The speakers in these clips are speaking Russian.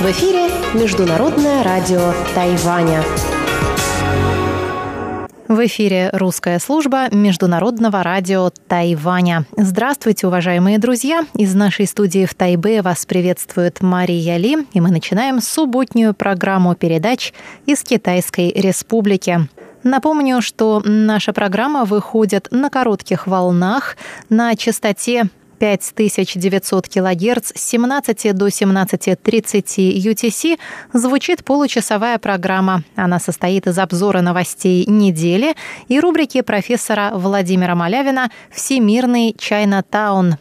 В эфире Международное радио Тайваня. В эфире русская служба Международного радио Тайваня. Здравствуйте, уважаемые друзья! Из нашей студии в Тайбе вас приветствует Мария Ли, и мы начинаем субботнюю программу передач из Китайской Республики. Напомню, что наша программа выходит на коротких волнах на частоте 5900 кГц с 17 до 17.30 UTC звучит получасовая программа. Она состоит из обзора новостей недели и рубрики профессора Владимира Малявина «Всемирный Чайна-таун».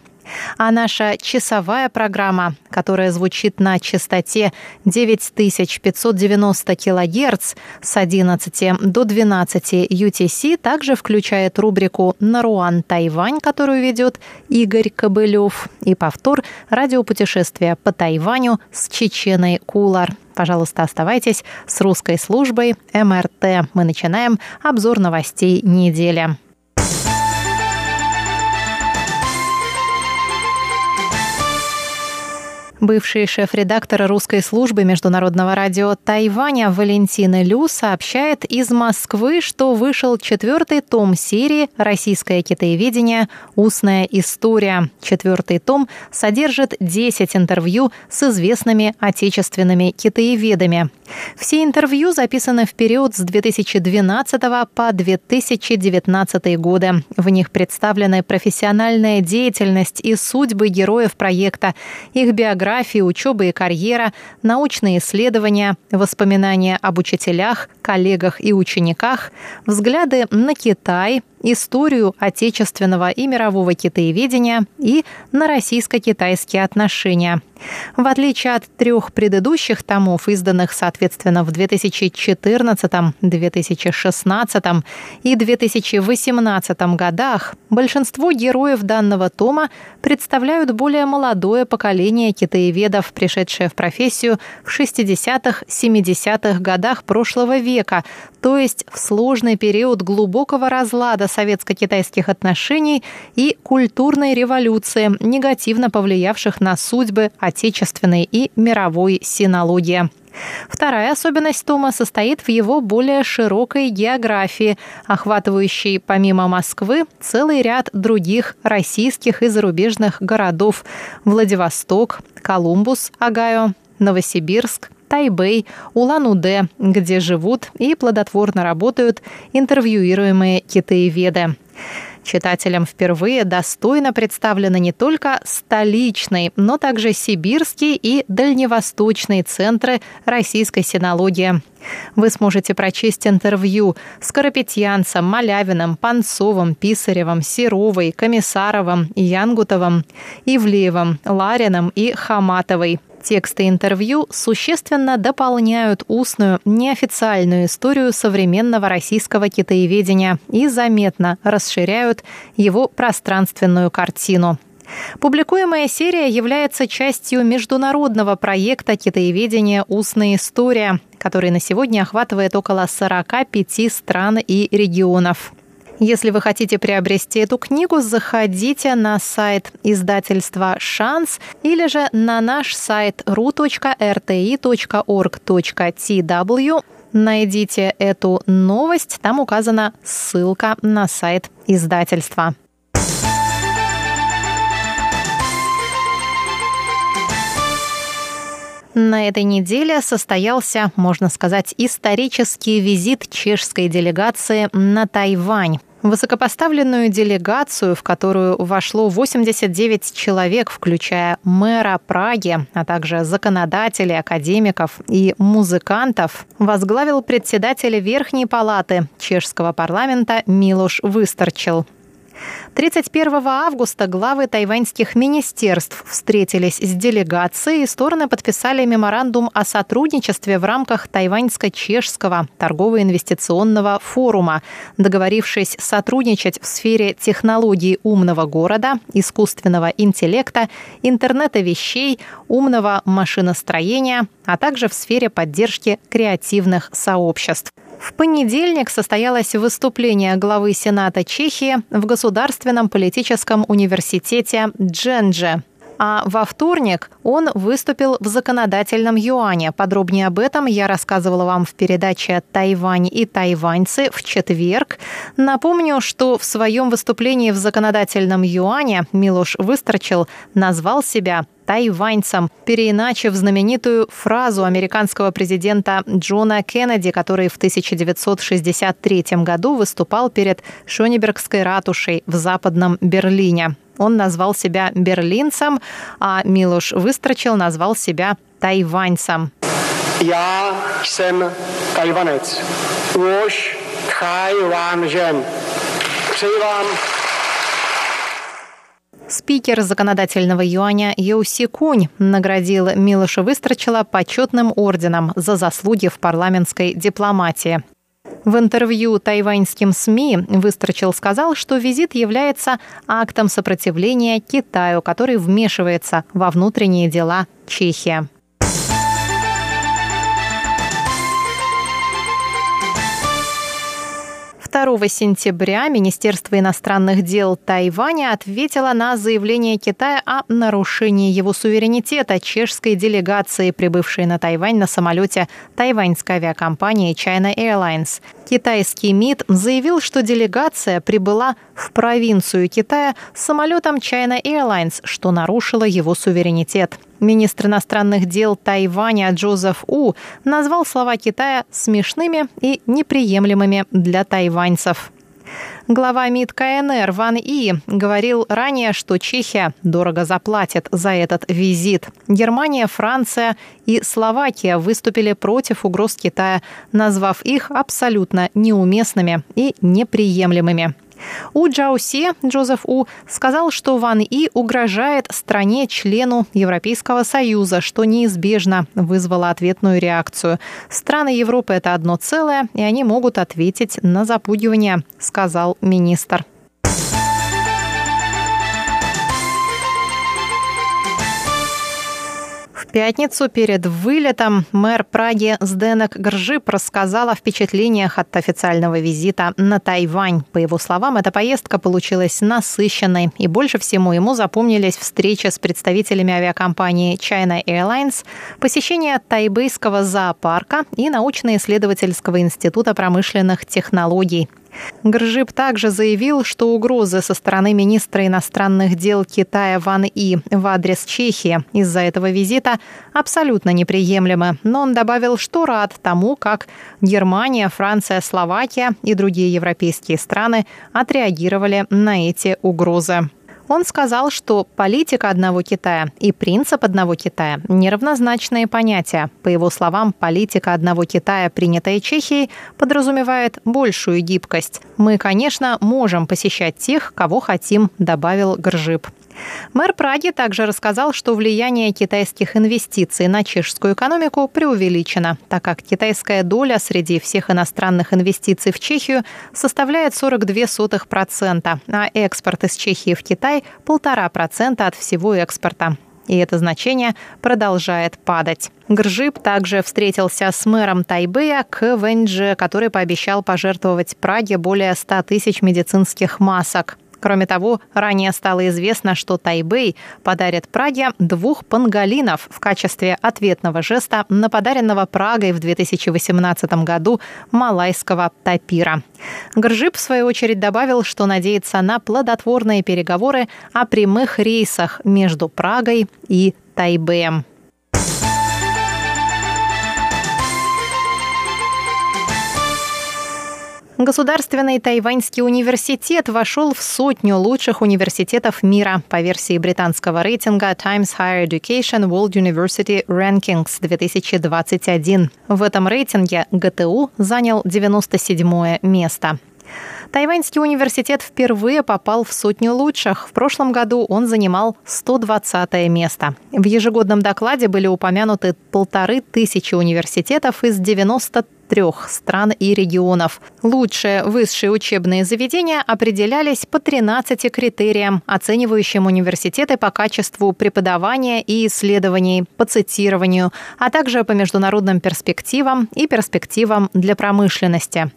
А наша часовая программа, которая звучит на частоте 9590 кГц с 11 до 12 UTC, также включает рубрику «Наруан Тайвань», которую ведет Игорь Кобылев, и повтор радиопутешествия по Тайваню с Чеченой Кулар. Пожалуйста, оставайтесь с русской службой МРТ. Мы начинаем обзор новостей недели. Бывший шеф-редактор русской службы международного радио Тайваня Валентина Лю сообщает из Москвы, что вышел четвертый том серии «Российское китаеведение. Устная история». Четвертый том содержит 10 интервью с известными отечественными китаеведами. Все интервью записаны в период с 2012 по 2019 годы. В них представлены профессиональная деятельность и судьбы героев проекта, их биографии, учеба и карьера, научные исследования, воспоминания об учителях, коллегах и учениках, взгляды на Китай, историю отечественного и мирового китаеведения и на российско-китайские отношения. В отличие от трех предыдущих томов, изданных, соответственно, в 2014, 2016 и 2018 годах, большинство героев данного тома представляют более молодое поколение китаеведов, пришедшее в профессию в 60-х, 70-х годах прошлого века, то есть в сложный период глубокого разлада советско-китайских отношений и культурной революции, негативно повлиявших на судьбы отечественной и мировой синологии. Вторая особенность Тома состоит в его более широкой географии, охватывающей помимо Москвы целый ряд других российских и зарубежных городов – Владивосток, Колумбус, Огайо, Новосибирск, Тайбэй, Улан-Удэ, где живут и плодотворно работают интервьюируемые китаеведы. Читателям впервые достойно представлены не только столичный, но также сибирский и дальневосточные центры российской синологии. Вы сможете прочесть интервью с Карапетьянцем, Малявиным, Панцовым, Писаревым, Серовой, Комиссаровым, Янгутовым, Ивлеевым, Лариным и Хаматовой. Тексты интервью существенно дополняют устную, неофициальную историю современного российского китаеведения и заметно расширяют его пространственную картину. Публикуемая серия является частью международного проекта китаеведения «Устная история», который на сегодня охватывает около 45 стран и регионов. Если вы хотите приобрести эту книгу, заходите на сайт издательства «Шанс» или же на наш сайт ru.rti.org.tw. Найдите эту новость, там указана ссылка на сайт издательства. На этой неделе состоялся, можно сказать, исторический визит чешской делегации на Тайвань. Высокопоставленную делегацию, в которую вошло 89 человек, включая мэра Праги, а также законодателей, академиков и музыкантов, возглавил председатель Верхней палаты чешского парламента Милош Высторчил. 31 августа главы тайваньских министерств встретились с делегацией и стороны подписали меморандум о сотрудничестве в рамках Тайваньско-Чешского торгово-инвестиционного форума, договорившись сотрудничать в сфере технологий умного города, искусственного интеллекта, интернета вещей, умного машиностроения, а также в сфере поддержки креативных сообществ. В понедельник состоялось выступление главы Сената Чехии в Государственном политическом университете Джендже. А во вторник он выступил в законодательном юане. Подробнее об этом я рассказывала вам в передаче «Тайвань и тайваньцы» в четверг. Напомню, что в своем выступлении в законодательном юане Милош Выстрочил назвал себя тайваньцам, переиначив знаменитую фразу американского президента Джона Кеннеди, который в 1963 году выступал перед Шонебергской ратушей в Западном Берлине. Он назвал себя берлинцем, а Милош Выстрочил назвал себя тайваньцем. Я Tajvanec. Už Taiwan Пřeji vám Спикер законодательного юаня Йоуси Кунь наградил Милоша Выстрочила почетным орденом за заслуги в парламентской дипломатии. В интервью тайваньским СМИ Выстрочил сказал, что визит является актом сопротивления Китаю, который вмешивается во внутренние дела Чехии. 2 сентября Министерство иностранных дел Тайваня ответило на заявление Китая о нарушении его суверенитета чешской делегации, прибывшей на Тайвань на самолете тайваньской авиакомпании China Airlines. Китайский МИД заявил, что делегация прибыла в провинцию Китая самолетом China Airlines, что нарушило его суверенитет. Министр иностранных дел Тайваня Джозеф У назвал слова Китая смешными и неприемлемыми для тайваньцев. Глава МИД КНР Ван И говорил ранее, что Чехия дорого заплатит за этот визит. Германия, Франция и Словакия выступили против угроз Китая, назвав их абсолютно неуместными и неприемлемыми. У Джаусе Джозеф У сказал, что Ван И угрожает стране-члену Европейского Союза, что неизбежно вызвало ответную реакцию. Страны Европы – это одно целое, и они могут ответить на запугивание, сказал министр. Пятницу перед вылетом мэр Праги Сденек Гржип рассказал о впечатлениях от официального визита на Тайвань. По его словам, эта поездка получилась насыщенной, и больше всего ему запомнились встречи с представителями авиакомпании China Airlines, посещение тайбэйского зоопарка и научно-исследовательского института промышленных технологий. Гржип также заявил, что угрозы со стороны министра иностранных дел Китая Ван И в адрес Чехии из-за этого визита абсолютно неприемлемы. Но он добавил, что рад тому, как Германия, Франция, Словакия и другие европейские страны отреагировали на эти угрозы. Он сказал, что политика одного Китая и принцип одного Китая – неравнозначные понятия. По его словам, политика одного Китая, принятая Чехией, подразумевает большую гибкость. Мы, конечно, можем посещать тех, кого хотим, добавил Гржип. Мэр Праги также рассказал, что влияние китайских инвестиций на чешскую экономику преувеличено, так как китайская доля среди всех иностранных инвестиций в Чехию составляет 42%, а экспорт из Чехии в Китай – 1,5% от всего экспорта и это значение продолжает падать. Гржип также встретился с мэром Тайбэя К. Вэньджи, который пообещал пожертвовать Праге более 100 тысяч медицинских масок. Кроме того, ранее стало известно, что Тайбэй подарит Праге двух панголинов в качестве ответного жеста на подаренного Прагой в 2018 году малайского тапира. Гржип, в свою очередь, добавил, что надеется на плодотворные переговоры о прямых рейсах между Прагой и Тайбэем. Государственный тайваньский университет вошел в сотню лучших университетов мира по версии британского рейтинга Times Higher Education World University Rankings 2021. В этом рейтинге ГТУ занял 97 место. Тайваньский университет впервые попал в сотню лучших. В прошлом году он занимал 120 место. В ежегодном докладе были упомянуты полторы тысячи университетов из 93 трех стран и регионов. Лучшие высшие учебные заведения определялись по 13 критериям, оценивающим университеты по качеству преподавания и исследований, по цитированию, а также по международным перспективам и перспективам для промышленности.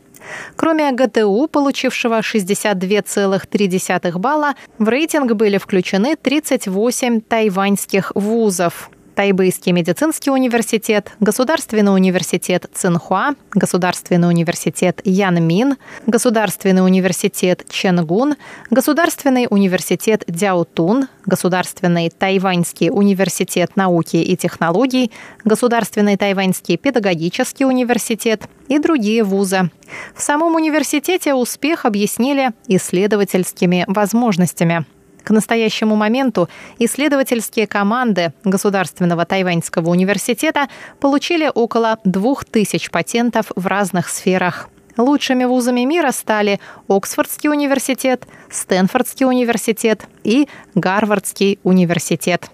Кроме ГТУ, получившего 62,3 балла, в рейтинг были включены 38 тайваньских вузов. Тайбэйский медицинский университет, Государственный университет Цинхуа, Государственный университет Янмин, Государственный университет Ченгун, Государственный университет Дяотун, Государственный Тайваньский университет науки и технологий, Государственный Тайваньский педагогический университет и другие вузы. В самом университете успех объяснили исследовательскими возможностями. К настоящему моменту исследовательские команды Государственного тайваньского университета получили около 2000 патентов в разных сферах. Лучшими вузами мира стали Оксфордский университет, Стэнфордский университет и Гарвардский университет.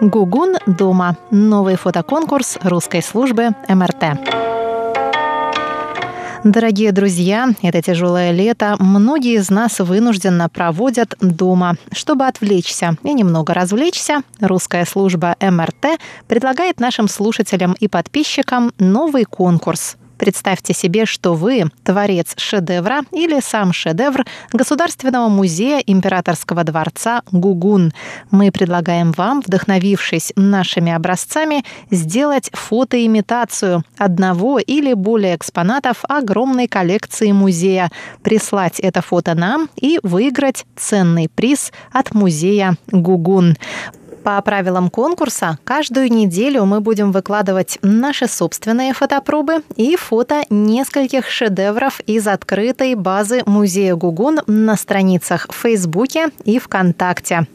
Гугун дома. Новый фотоконкурс русской службы МРТ. Дорогие друзья, это тяжелое лето многие из нас вынужденно проводят дома. Чтобы отвлечься и немного развлечься, русская служба МРТ предлагает нашим слушателям и подписчикам новый конкурс – Представьте себе, что вы творец шедевра или сам шедевр Государственного музея императорского дворца Гугун. Мы предлагаем вам, вдохновившись нашими образцами, сделать фотоимитацию одного или более экспонатов огромной коллекции музея, прислать это фото нам и выиграть ценный приз от музея Гугун. По правилам конкурса, каждую неделю мы будем выкладывать наши собственные фотопробы и фото нескольких шедевров из открытой базы музея Гугун на страницах в Фейсбуке и ВКонтакте.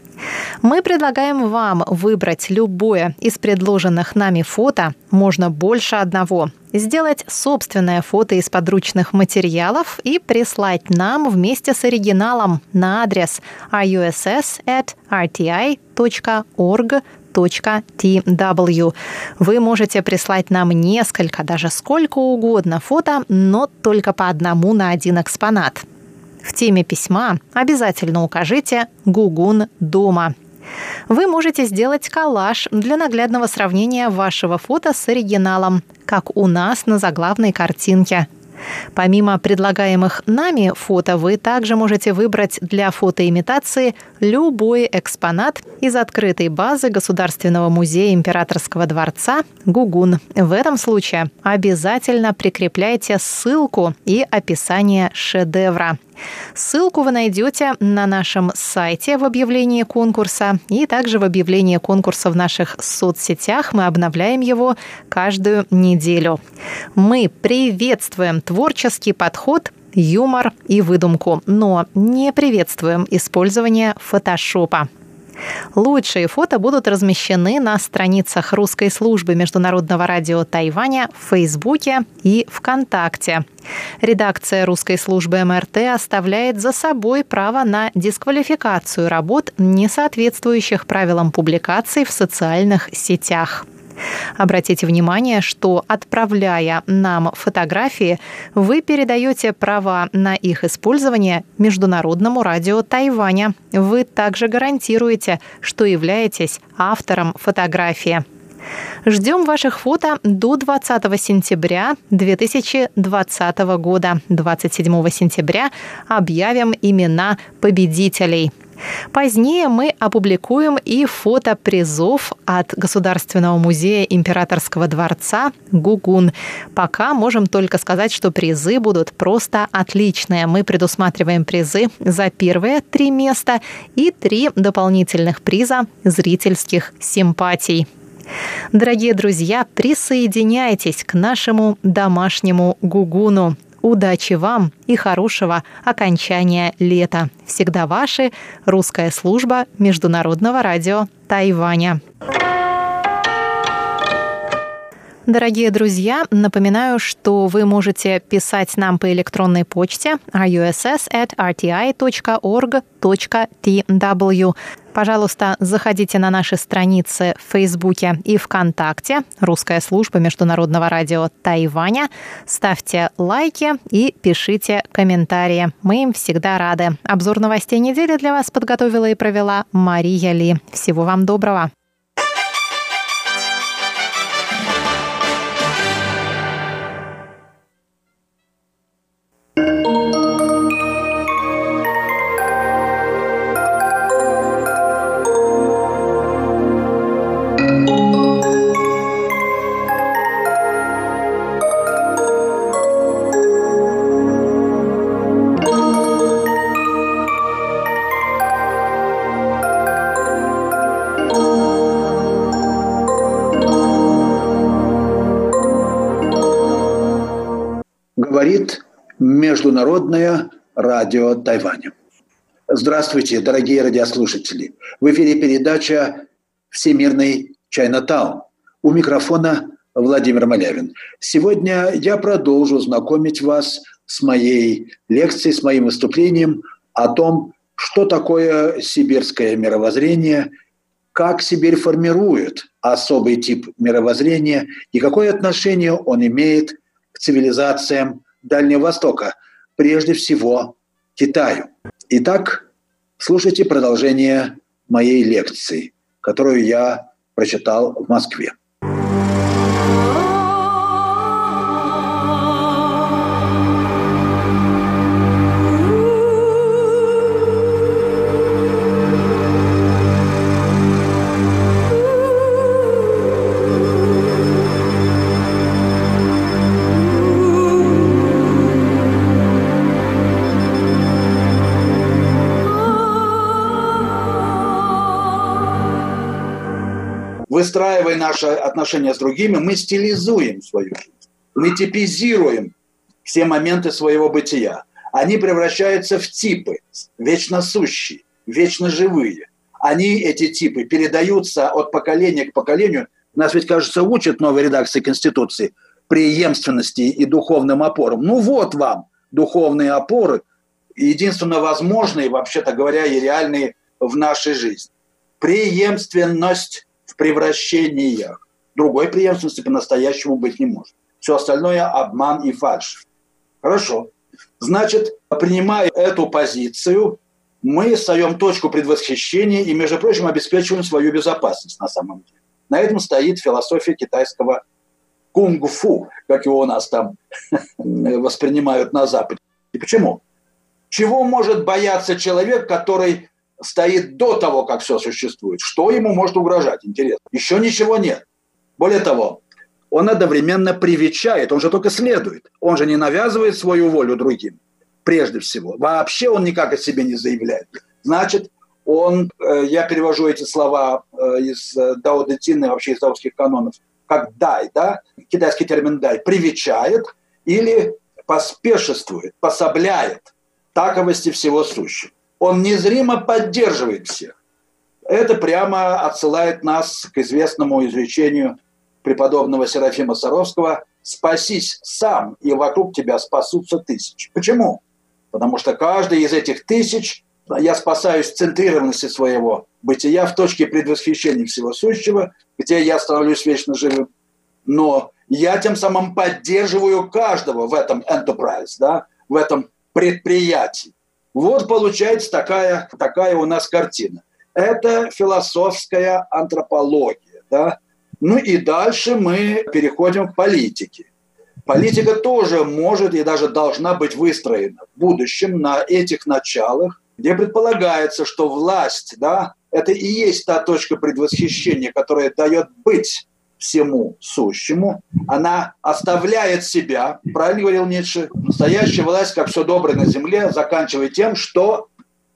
Мы предлагаем вам выбрать любое из предложенных нами фото, можно больше одного, сделать собственное фото из подручных материалов и прислать нам вместе с оригиналом на адрес iuss@rti.org tw. Вы можете прислать нам несколько, даже сколько угодно фото, но только по одному на один экспонат. В теме письма обязательно укажите «Гугун дома». Вы можете сделать коллаж для наглядного сравнения вашего фото с оригиналом, как у нас на заглавной картинке – Помимо предлагаемых нами фото, вы также можете выбрать для фотоимитации любой экспонат из открытой базы Государственного музея Императорского дворца «Гугун». В этом случае обязательно прикрепляйте ссылку и описание шедевра. Ссылку вы найдете на нашем сайте в объявлении конкурса и также в объявлении конкурса в наших соцсетях. Мы обновляем его каждую неделю. Мы приветствуем творческий подход юмор и выдумку, но не приветствуем использование фотошопа. Лучшие фото будут размещены на страницах русской службы Международного радио Тайваня в Фейсбуке и ВКонтакте. Редакция русской службы МРТ оставляет за собой право на дисквалификацию работ, не соответствующих правилам публикаций в социальных сетях. Обратите внимание, что отправляя нам фотографии, вы передаете права на их использование Международному радио Тайваня. Вы также гарантируете, что являетесь автором фотографии. Ждем ваших фото до 20 сентября 2020 года. 27 сентября объявим имена победителей. Позднее мы опубликуем и фото призов от Государственного музея Императорского дворца Гугун. Пока можем только сказать, что призы будут просто отличные. Мы предусматриваем призы за первые три места и три дополнительных приза зрительских симпатий. Дорогие друзья, присоединяйтесь к нашему домашнему гугуну. Удачи вам и хорошего окончания лета. Всегда ваши. Русская служба Международного радио Тайваня. Дорогие друзья, напоминаю, что вы можете писать нам по электронной почте russ@rti.org.tw. Пожалуйста, заходите на наши страницы в Фейсбуке и ВКонтакте «Русская служба международного радио Тайваня». Ставьте лайки и пишите комментарии. Мы им всегда рады. Обзор новостей недели для вас подготовила и провела Мария Ли. Всего вам доброго. Международное радио Тайваня. Здравствуйте, дорогие радиослушатели. В эфире передача «Всемирный Чайнатаун». У микрофона Владимир Малявин. Сегодня я продолжу знакомить вас с моей лекцией, с моим выступлением о том, что такое сибирское мировоззрение, как Сибирь формирует особый тип мировоззрения и какое отношение он имеет к цивилизациям Дальнего Востока, прежде всего Китаю. Итак, слушайте продолжение моей лекции, которую я прочитал в Москве. Выстраивая наши отношения с другими, мы стилизуем свою жизнь, мы типизируем все моменты своего бытия. Они превращаются в типы, вечно сущие, вечно живые. Они, эти типы, передаются от поколения к поколению. Нас ведь, кажется, учат новой редакции Конституции преемственности и духовным опорам. Ну вот вам духовные опоры, единственно возможные, вообще-то говоря, и реальные в нашей жизни. Преемственность в превращениях. Другой преемственности по-настоящему быть не может. Все остальное – обман и фальшь. Хорошо. Значит, принимая эту позицию, мы ставим точку предвосхищения и, между прочим, обеспечиваем свою безопасность на самом деле. На этом стоит философия китайского кунг-фу, как его у нас там воспринимают на Западе. И почему? Чего может бояться человек, который стоит до того, как все существует. Что ему может угрожать? Интересно. Еще ничего нет. Более того, он одновременно привечает, он же только следует. Он же не навязывает свою волю другим, прежде всего. Вообще он никак о себе не заявляет. Значит, он, э, я перевожу эти слова э, из э, Дао Дэ Цина, вообще из даосских канонов, как дай, да, китайский термин дай, привечает или поспешествует, пособляет таковости всего сущего он незримо поддерживает всех. Это прямо отсылает нас к известному изречению преподобного Серафима Саровского «Спасись сам, и вокруг тебя спасутся тысячи». Почему? Потому что каждый из этих тысяч я спасаюсь центрированности своего бытия в точке предвосхищения всего сущего, где я становлюсь вечно живым. Но я тем самым поддерживаю каждого в этом enterprise, да, в этом предприятии. Вот получается такая, такая у нас картина. Это философская антропология. Да? Ну и дальше мы переходим к политике. Политика тоже может и даже должна быть выстроена в будущем на этих началах, где предполагается, что власть, да, это и есть та точка предвосхищения, которая дает быть всему сущему, она оставляет себя, правильно говорил Ницше, настоящая власть, как все доброе на земле, заканчивает тем, что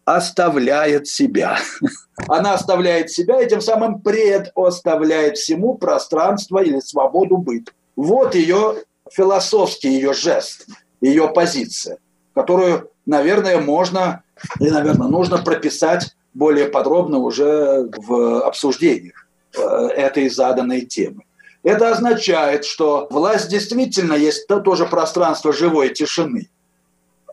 оставляет себя. Она оставляет себя и тем самым предоставляет всему пространство или свободу быть. Вот ее философский ее жест, ее позиция, которую, наверное, можно и, наверное, нужно прописать более подробно уже в обсуждениях. Э, этой заданной темы. Это означает, что власть действительно есть то, тоже пространство живой тишины.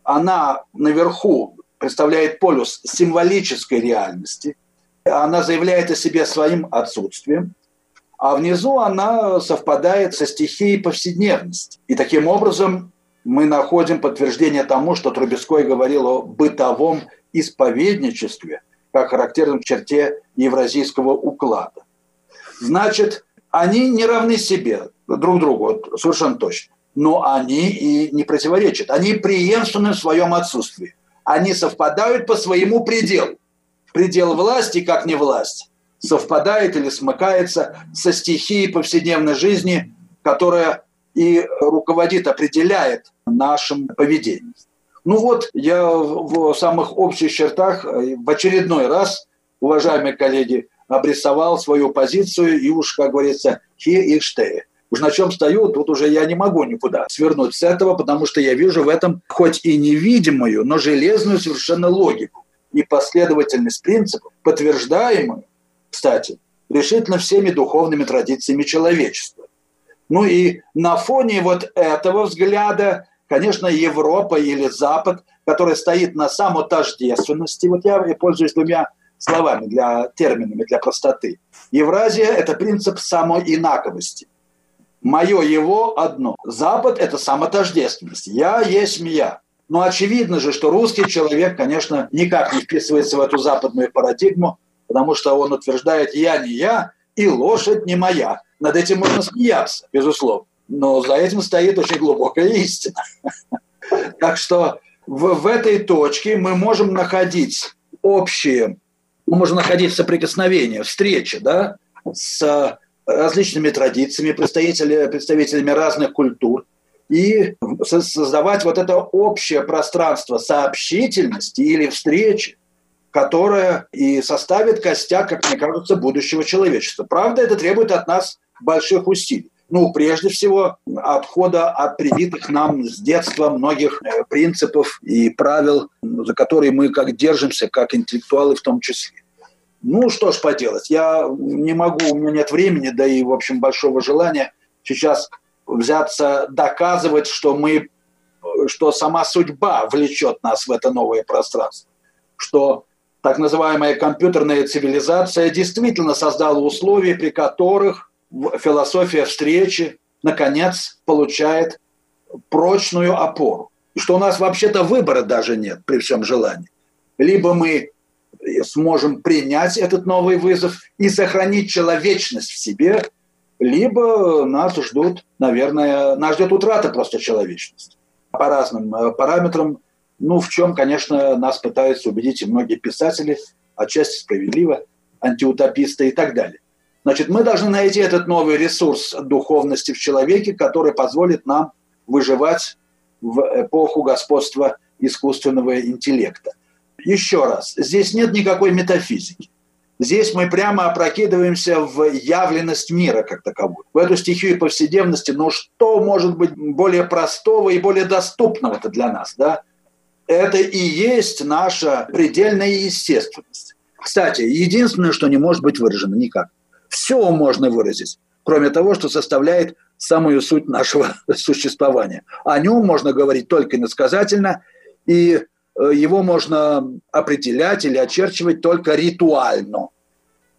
Она наверху представляет полюс символической реальности. Она заявляет о себе своим отсутствием. А внизу она совпадает со стихией повседневности. И таким образом мы находим подтверждение тому, что Трубецкой говорил о бытовом исповедничестве, как характерном черте евразийского уклада. Значит, они не равны себе, друг другу, совершенно точно. Но они и не противоречат. Они преемственны в своем отсутствии. Они совпадают по своему пределу. Предел власти, как не власть, совпадает или смыкается со стихией повседневной жизни, которая и руководит, определяет нашим поведением. Ну вот, я в самых общих чертах э, в очередной раз, уважаемые коллеги, обрисовал свою позицию и уж, как говорится, here и stehe. Уж на чем стою, тут уже я не могу никуда свернуть с этого, потому что я вижу в этом хоть и невидимую, но железную совершенно логику и последовательность принципов, подтверждаемую, кстати, решительно всеми духовными традициями человечества. Ну и на фоне вот этого взгляда, конечно, Европа или Запад, который стоит на самотождественности, вот я пользуюсь двумя словами, для терминами, для простоты. Евразия – это принцип самоинаковости. Мое его одно. Запад – это самотождественность. Я есть я. Но очевидно же, что русский человек, конечно, никак не вписывается в эту западную парадигму, потому что он утверждает «я не я» и «лошадь не моя». Над этим можно смеяться, безусловно. Но за этим стоит очень глубокая истина. Так что в, в этой точке мы можем находить общие мы можем находить соприкосновение, встречи да, с различными традициями, представителями, представителями разных культур, и создавать вот это общее пространство сообщительности или встречи, которое и составит костяк, как мне кажется, будущего человечества. Правда, это требует от нас больших усилий. Ну, прежде всего, отхода от привитых нам с детства многих э, принципов и правил, за которые мы как держимся, как интеллектуалы в том числе. Ну, что ж поделать, я не могу, у меня нет времени, да и, в общем, большого желания сейчас взяться доказывать, что мы, что сама судьба влечет нас в это новое пространство, что так называемая компьютерная цивилизация действительно создала условия, при которых философия встречи наконец получает прочную опору. Что у нас вообще-то выбора даже нет при всем желании. Либо мы сможем принять этот новый вызов и сохранить человечность в себе, либо нас ждут, наверное, нас ждет утрата просто человечности. По разным э, параметрам, ну, в чем, конечно, нас пытаются убедить и многие писатели, отчасти справедливо, антиутописты и так далее. Значит, мы должны найти этот новый ресурс духовности в человеке, который позволит нам выживать в эпоху господства искусственного интеллекта. Еще раз, здесь нет никакой метафизики. Здесь мы прямо опрокидываемся в явленность мира как таковую, в эту стихию повседневности. Но что может быть более простого и более доступного-то для нас, да? Это и есть наша предельная естественность. Кстати, единственное, что не может быть выражено никак. Все можно выразить, кроме того, что составляет самую суть нашего существования. О нем можно говорить только иносказательно, и его можно определять или очерчивать только ритуально.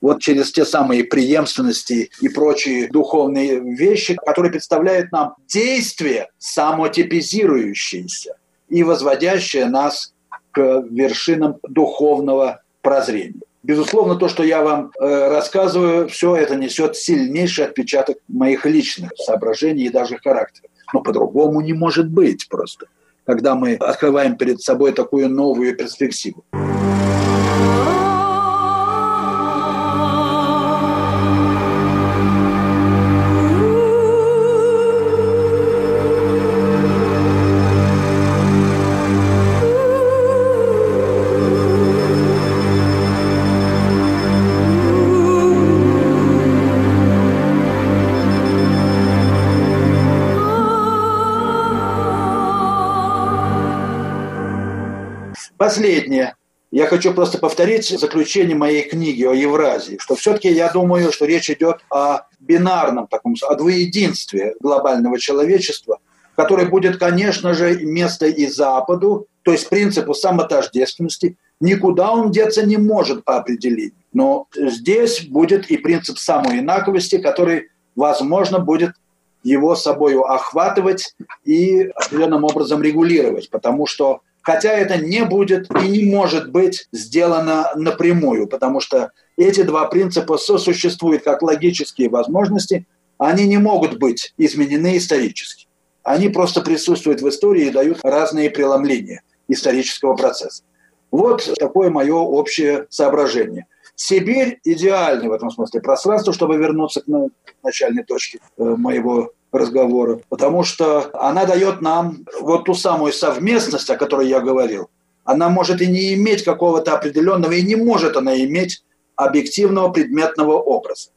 Вот через те самые преемственности и прочие духовные вещи, которые представляют нам действие самотипизирующееся и возводящее нас к вершинам духовного прозрения. Безусловно, то, что я вам э, рассказываю, все это несет сильнейший отпечаток моих личных соображений и даже характера. Но по-другому не может быть просто когда мы открываем перед собой такую новую перспективу. Последнее. Я хочу просто повторить заключение моей книги о Евразии, что все-таки я думаю, что речь идет о бинарном таком, о двуединстве глобального человечества, который будет, конечно же, место и Западу, то есть принципу самотождественности, никуда он деться не может по определению. Но здесь будет и принцип самоинаковости, который, возможно, будет его собою охватывать и определенным образом регулировать, потому что хотя это не будет и не может быть сделано напрямую, потому что эти два принципа сосуществуют как логические возможности, они не могут быть изменены исторически. Они просто присутствуют в истории и дают разные преломления исторического процесса. Вот такое мое общее соображение. Сибирь идеальный в этом смысле пространство, чтобы вернуться к начальной точке э, моего разговора, потому что она дает нам вот ту самую совместность, о которой я говорил. Она может и не иметь какого-то определенного, и не может она иметь объективного предметного образа.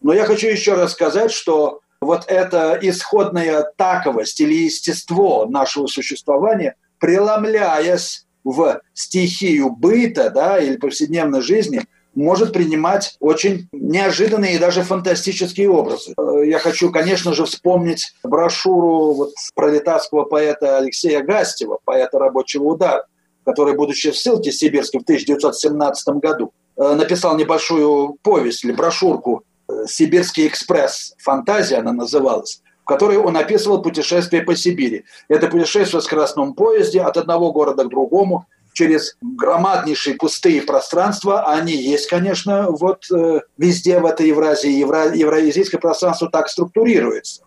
Но я хочу еще раз сказать, что вот эта исходная таковость или естество нашего существования, преломляясь в стихию быта да, или повседневной жизни – может принимать очень неожиданные и даже фантастические образы. Э, я хочу, конечно же, вспомнить брошюру вот пролетарского поэта Алексея Гастева, поэта рабочего удара, который, будучи в ссылке сибирской в 1917 году, э, написал небольшую повесть или брошюрку э, «Сибирский экспресс». «Фантазия» она называлась в которой он описывал путешествие по Сибири. Это путешествие в скоростном поезде от одного города к другому – через громаднейшие пустые пространства, они есть, конечно, вот э, везде в этой Евразии. Евро, евразийское пространство так структурируется.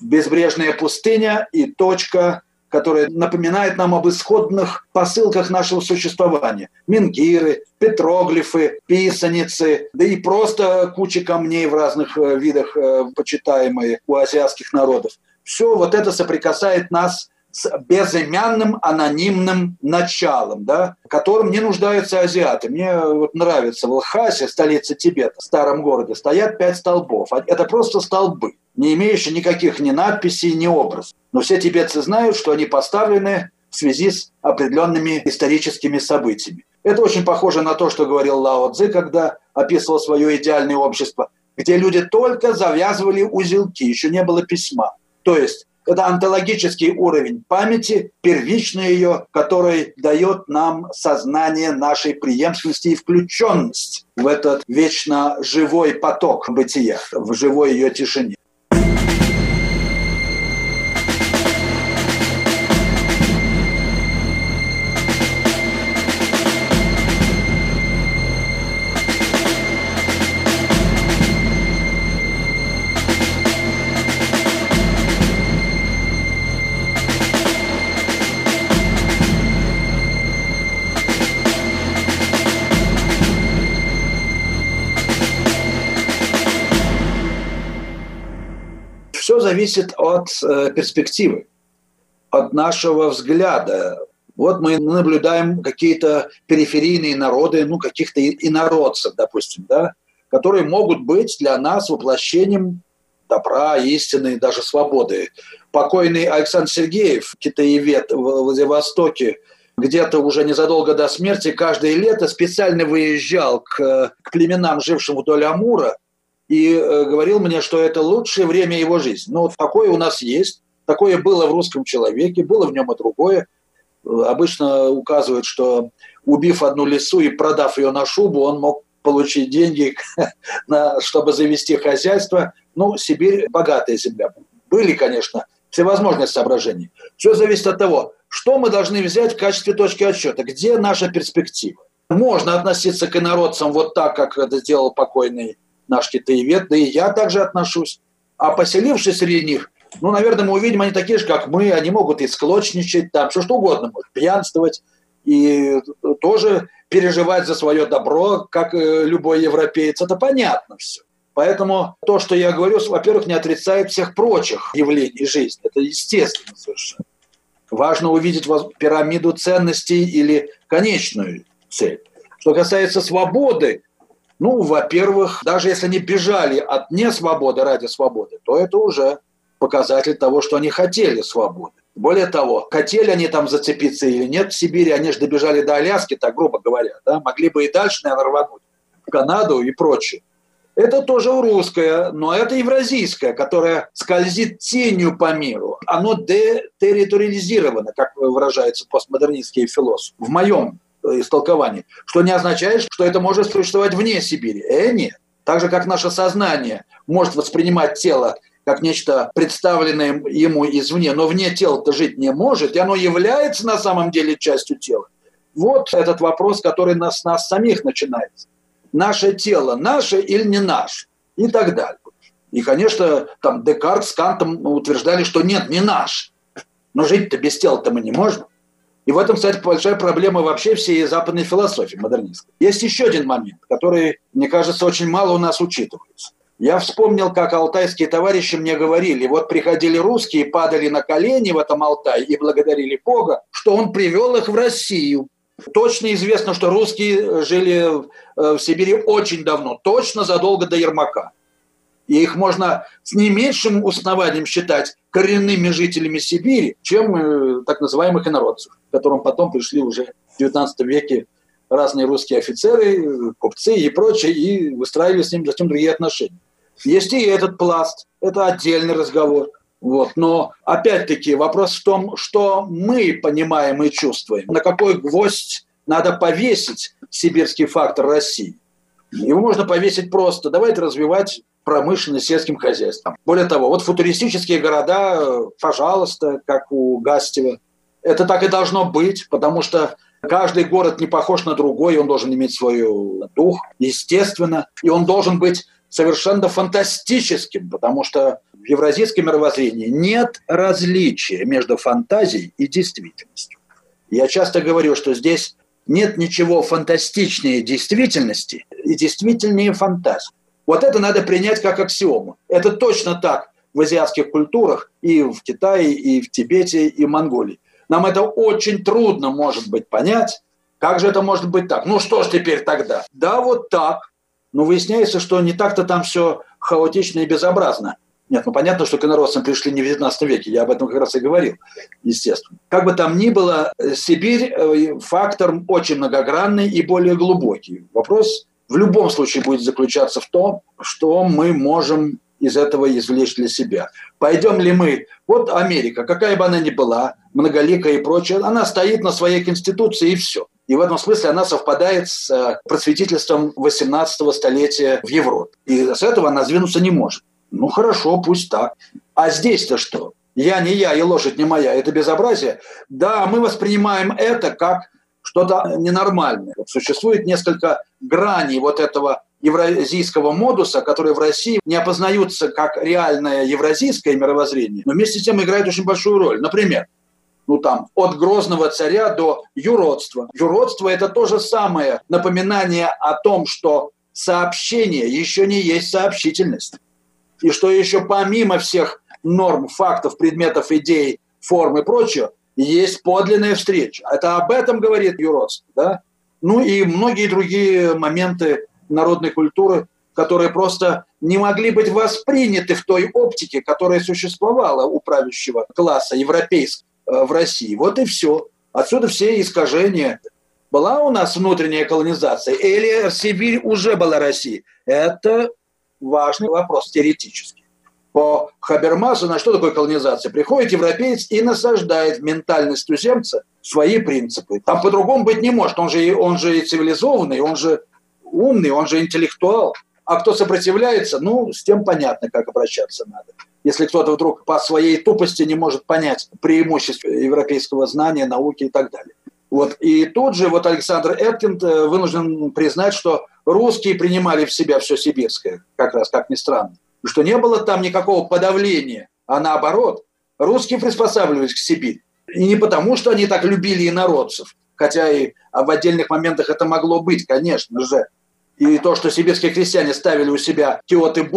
Безбрежная пустыня и точка, которая напоминает нам об исходных посылках нашего существования. Мингиры, петроглифы, писаницы, да и просто куча камней в разных э, видах, э, почитаемые у азиатских народов. Все вот это соприкасает нас с безымянным анонимным началом, да, которым не нуждаются азиаты. Мне вот нравится в Лхасе, столице Тибета, в старом городе, стоят пять столбов. А это просто столбы, не имеющие никаких ни надписей, ни образов. Но все тибетцы знают, что они поставлены в связи с определенными историческими событиями. Это очень похоже на то, что говорил Лао Цзи, когда описывал свое идеальное общество, где люди только завязывали узелки, еще не было письма. То есть это онтологический уровень памяти, первичный ее, который дает нам сознание нашей преемственности и включенность в этот вечно живой поток бытия, в живой ее тишине. Зависит от э, перспективы, от нашего взгляда. Вот мы наблюдаем какие-то периферийные народы, ну, каких-то инородцев, допустим, да, которые могут быть для нас воплощением добра, истины, даже свободы. Покойный Александр Сергеев, китаевед в Владивостоке, где-то уже незадолго до смерти каждое лето специально выезжал к, к племенам, жившим вдоль Амура, и э, говорил мне, что это лучшее время его жизни. Ну, вот такое у нас есть, такое было в русском человеке, было в нем и другое. Э, обычно указывают, что убив одну лису и продав ее на шубу, он мог получить деньги, на, чтобы завести хозяйство. Ну, Сибирь – богатая земля. Были, конечно, всевозможные соображения. Все зависит от того, что мы должны взять в качестве точки отсчета, где наша перспектива. Можно относиться к инородцам вот так, как это сделал покойный наш китаевед, да и я также отношусь. А поселившись среди них, ну, наверное, мы увидим, они такие же, как мы, они могут и склочничать, там, все что угодно, может, пьянствовать, и тоже переживать за свое добро, как э, любой европеец. Это понятно все. Поэтому то, что я говорю, во-первых, не отрицает всех прочих явлений жизни. Это естественно совершенно. Важно увидеть пирамиду ценностей или конечную цель. Что касается свободы, ну, во-первых, даже если они бежали от несвободы ради свободы, то это уже показатель того, что они хотели свободы. Более того, хотели они там зацепиться или нет в Сибири, они же добежали до Аляски, так грубо говоря, да, могли бы и дальше, наверное, рвануть в Канаду и прочее. Это тоже русское, но это евразийское, которое скользит тенью по миру. Оно детерриториализировано, как выражаются постмодернистские философы, в моем э, истолковании, что не означает, что это может существовать вне Сибири. Э, нет. Так же, как наше сознание может воспринимать тело как нечто представленное ему извне, но вне тела-то жить не может, и оно является на самом деле частью тела. Вот этот вопрос, который нас, нас самих начинается. Наше тело наше или не наше? И так далее. И, конечно, там Декарт с Кантом утверждали, что нет, не наш. Но жить-то без тела-то мы не можем. И в этом, кстати, большая проблема вообще всей западной философии модернистской. Есть еще один момент, который, мне кажется, очень мало у нас учитывается. Я вспомнил, как алтайские товарищи мне говорили, вот приходили русские, падали на колени в этом Алтае и благодарили Бога, что он привел их в Россию. Точно известно, что русские жили э, в Сибири очень давно, точно задолго до Ермака. И их можно с не меньшим основанием считать коренными жителями Сибири, чем э, так называемых инородцев, к которым потом пришли уже в XIX веке разные русские офицеры, купцы и прочее, и выстраивали с ним затем другие отношения. Есть и этот пласт, это отдельный разговор. Вот. Но опять-таки вопрос в том, что мы понимаем и чувствуем, на какой гвоздь надо повесить сибирский фактор России. Его можно повесить просто. Давайте развивать промышленность сельским хозяйством. Более того, вот футуристические города, пожалуйста, как у Гастева, это так и должно быть, потому что каждый город не похож на другой, он должен иметь свой дух, естественно, и он должен быть совершенно фантастическим, потому что в евразийском мировоззрении нет различия между фантазией и действительностью. Я часто говорю, что здесь нет ничего фантастичнее действительности и действительнее фантазии. Вот это надо принять как аксиому. Это точно так в азиатских культурах и в Китае, и в Тибете, и в Монголии. Нам это очень трудно, может быть, понять. Как же это может быть так? Ну что ж теперь тогда? Да, вот так. Но выясняется, что не так-то там все хаотично и безобразно. Нет, ну понятно, что к инородцам пришли не в XIX веке, я об этом как раз и говорил, естественно. Как бы там ни было, Сибирь э, фактор очень многогранный и более глубокий. Вопрос в любом случае будет заключаться в том, что мы можем из этого извлечь для себя. Пойдем ли мы? Вот Америка, какая бы она ни была, многоликая и прочее, она стоит на своей конституции и все. И в этом смысле она совпадает с э, просветительством 18 столетия в Европе. И с этого она сдвинуться не может. Ну хорошо, пусть так. А здесь-то что? Я не я и лошадь не моя. Это безобразие. Да, мы воспринимаем это как что-то ненормальное. Существует несколько граней вот этого евразийского модуса, которые в России не опознаются как реальное евразийское мировоззрение, но вместе с тем играют очень большую роль. Например, ну там, от грозного царя до юродства. Юродство – это то же самое напоминание о том, что сообщение еще не есть сообщительность. И что еще помимо всех норм, фактов, предметов, идей, форм и прочего, есть подлинная встреча. Это об этом говорит юродство. Да? Ну и многие другие моменты народной культуры, которые просто не могли быть восприняты в той оптике, которая существовала у правящего класса европейского э, в России. Вот и все. Отсюда все искажения. Была у нас внутренняя колонизация или Сибирь уже была Россией? Это важный вопрос теоретический. По Хабермасу на что такое колонизация? Приходит европеец и насаждает в ментальность туземца свои принципы. Там по-другому быть не может. Он же, он же и цивилизованный, он же умный, он же интеллектуал. А кто сопротивляется, ну, с тем понятно, как обращаться надо. Если кто-то вдруг по своей тупости не может понять преимуществ европейского знания, науки и так далее. Вот. И тут же вот Александр Эткинд э, вынужден признать, что русские принимали в себя все сибирское, как раз, как ни странно. Что не было там никакого подавления, а наоборот, русские приспосабливались к Сибири. И не потому, что они так любили инородцев, хотя и в отдельных моментах это могло быть, конечно же, и то, что сибирские крестьяне ставили у себя Киот и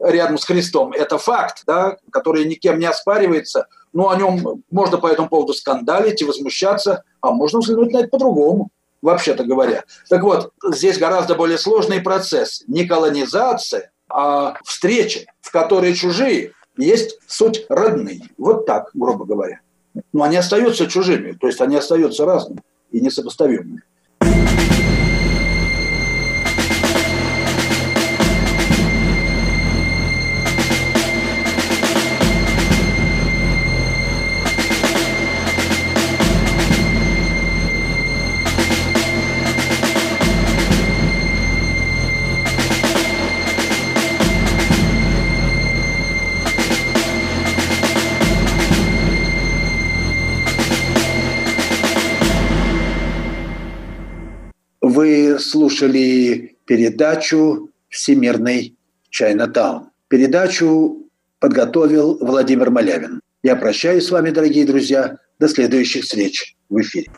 рядом с Христом, это факт, да, который никем не оспаривается. Но о нем можно по этому поводу скандалить и возмущаться, а можно взглянуть на это по-другому, вообще-то говоря. Так вот, здесь гораздо более сложный процесс. Не колонизация, а встреча, в которой чужие есть суть родные. Вот так, грубо говоря. Но они остаются чужими, то есть они остаются разными и несопоставимыми. Слушали передачу «Всемирный Чайнатаун». Передачу подготовил Владимир Малявин. Я прощаюсь с вами, дорогие друзья. До следующих встреч в эфире.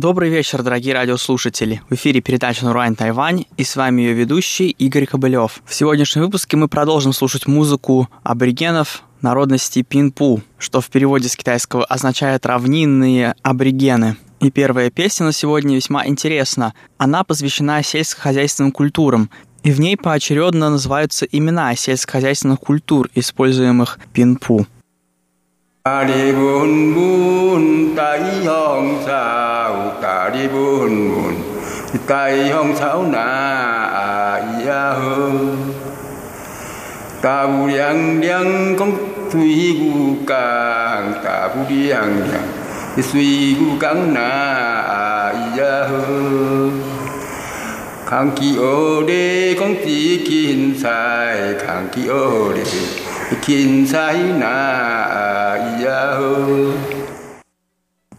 Добрый вечер, дорогие радиослушатели. В эфире передача «Нурайн Тайвань» и с вами ее ведущий Игорь Кобылев. В сегодняшнем выпуске мы продолжим слушать музыку аборигенов народности Пинпу, что в переводе с китайского означает «равнинные аборигены». И первая песня на сегодня весьма интересна. Она посвящена сельскохозяйственным культурам, и в ней поочередно называются имена сельскохозяйственных культур, используемых Пинпу. 阿地本文大地风阿大地本问大地风那啊咿呀吼道无量量功德谁不敢当道无量量水不干那啊咿呀吼康熙皇帝都是金彩康熙皇帝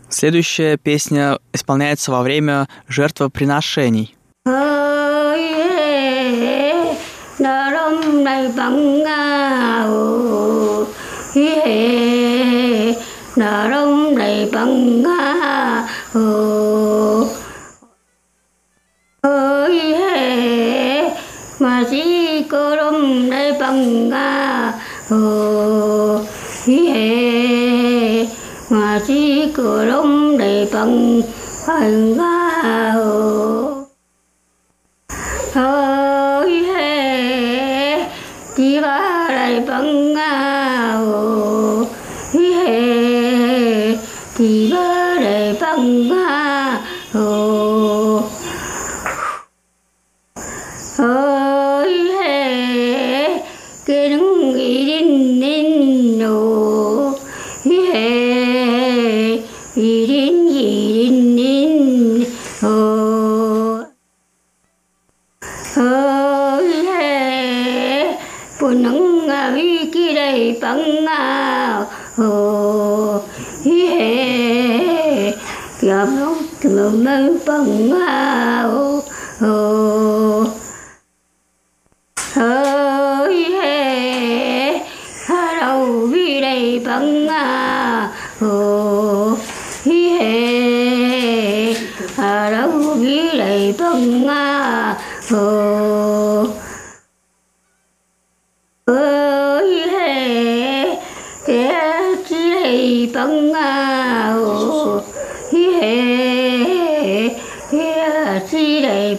Следующая песня исполняется во время жертвоприношений. mà chỉ thơ hi mà chỉ cửa đông đầy bằng hành ga pulang awi kirai panga gặp he yam long tum mang panga ho ho ho he ha rau vi dai panga ho he ha rau vi dai panga ho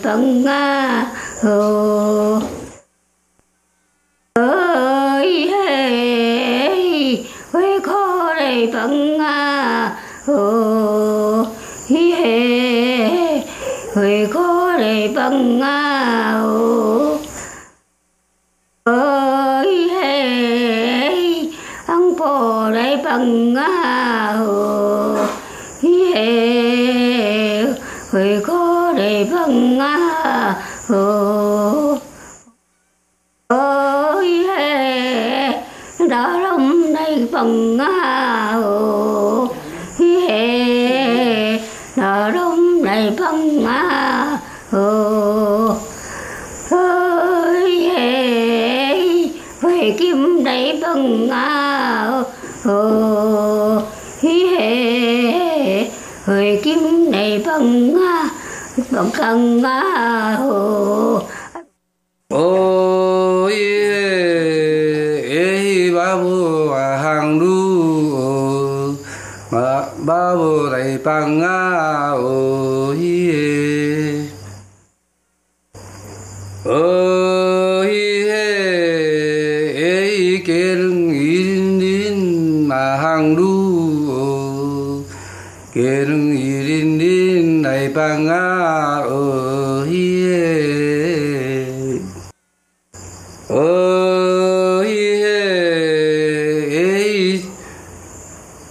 phật hồ cộng công á hồ ô ê ba bu à hàng lu mà ba bu lại băng á ô ê. Ô ê ê kia in in mà hàng lu kia in ba nga ở à, ừ, hi. Ừ, ở ê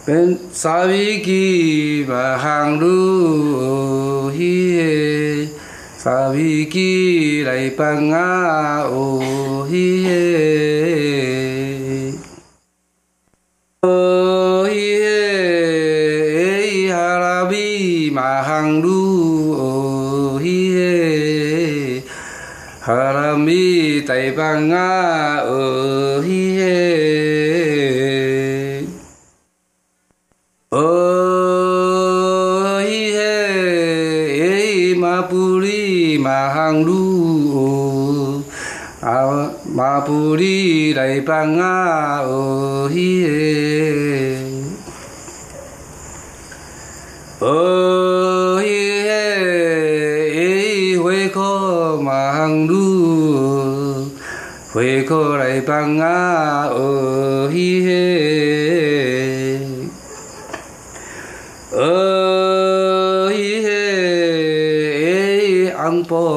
bên sa vi ki ba hàng lu ừ, hi sa vi ki lại ba nga ở à, hi ở ma hang lu o hi harami tai banga o hi o hi ma puri ma hang lu, o ma puri tai banga o hi ô hi hê mà hằng đu. Huê lại bằng á ô hi, hê. Ô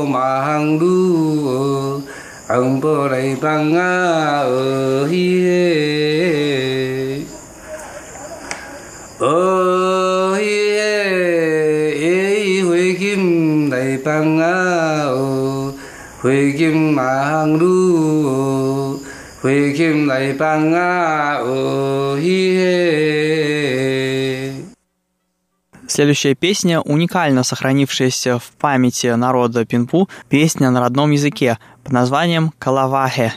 mà hằng đu. Ăn lại bằng á ô đại bang nga ơ huê kim ma hang lu huê kim đại bang nga ơ hi he Следующая песня, уникально сохранившаяся в памяти народа Пинпу, песня на родном языке под названием «Калавахе».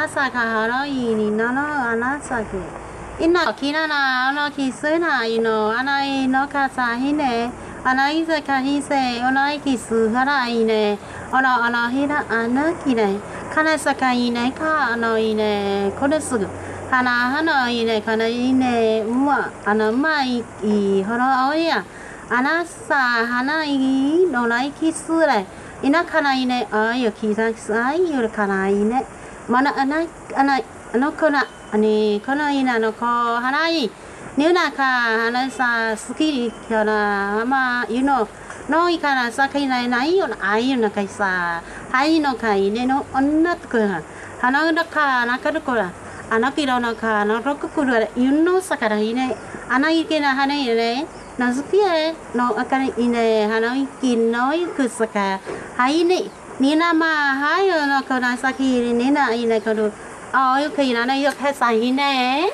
紫ハロイニナノアナサキイノキナナアノキスナイノアナイノカサヒネアナイザカヒセオナイキスハライネオノオノヒラアナキネカネサカイネカアノイネコレスグハナハノイネカナイネウワアナマイイホロオヤアナサハナイノナイキスレイナカナイネアヨキザキスアイヨルカナイネまなあないあないあのこなあにこのいなのこはないにゅなかはなさすきからまあゆののいからさかいないないよなあいよなかいさはいのかいねの女とくはなのかなかるこらあのきろのかのろくくるゆのさからいねあないけなはねいねなずきやのあかいねはないきのいくさかはいね nina ma hayo no kona sakiri nina ina kodo ao yu kina na yu pesa hine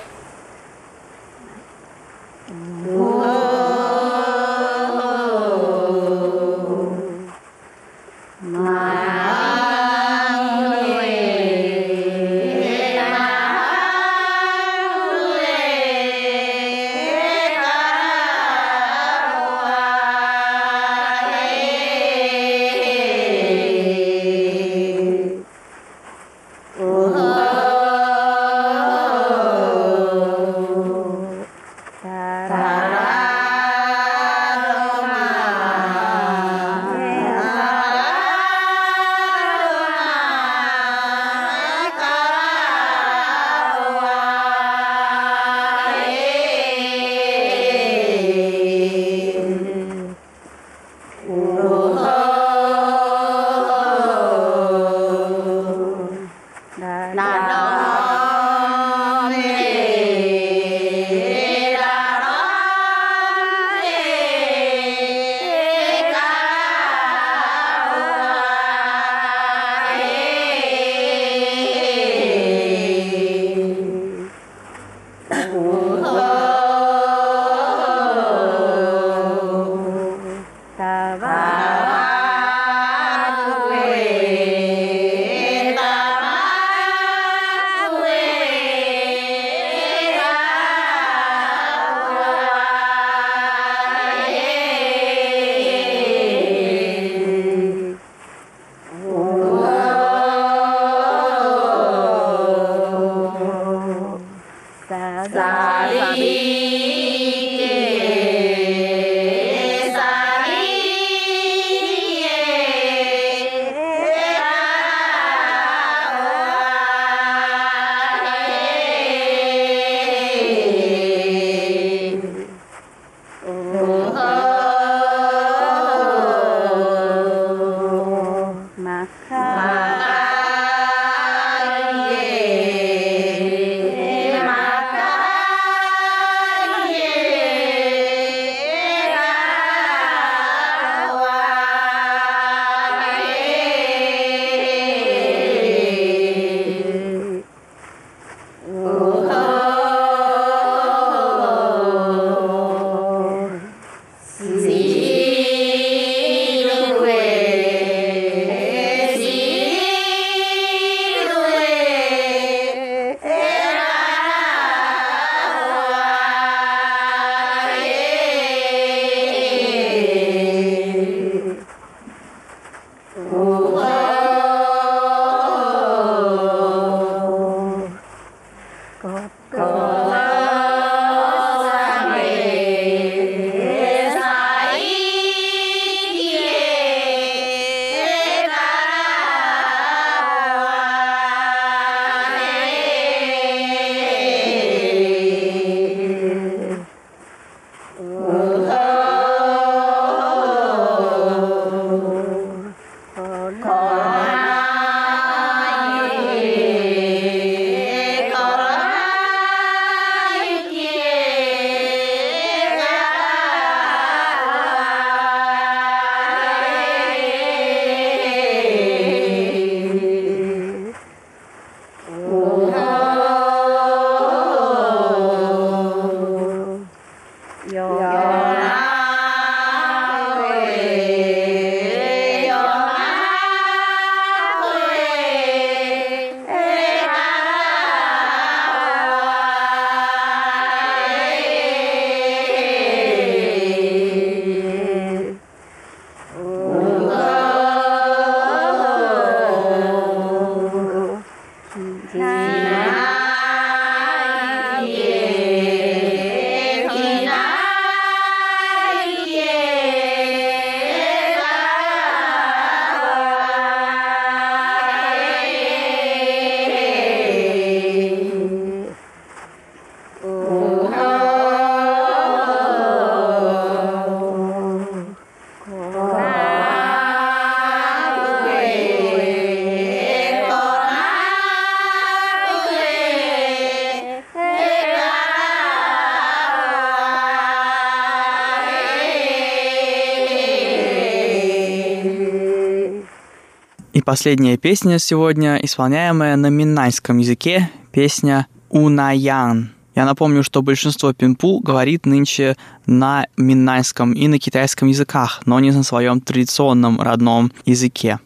последняя песня сегодня, исполняемая на миннайском языке, песня «Унаян». Я напомню, что большинство пинпу говорит нынче на миннайском и на китайском языках, но не на своем традиционном родном языке.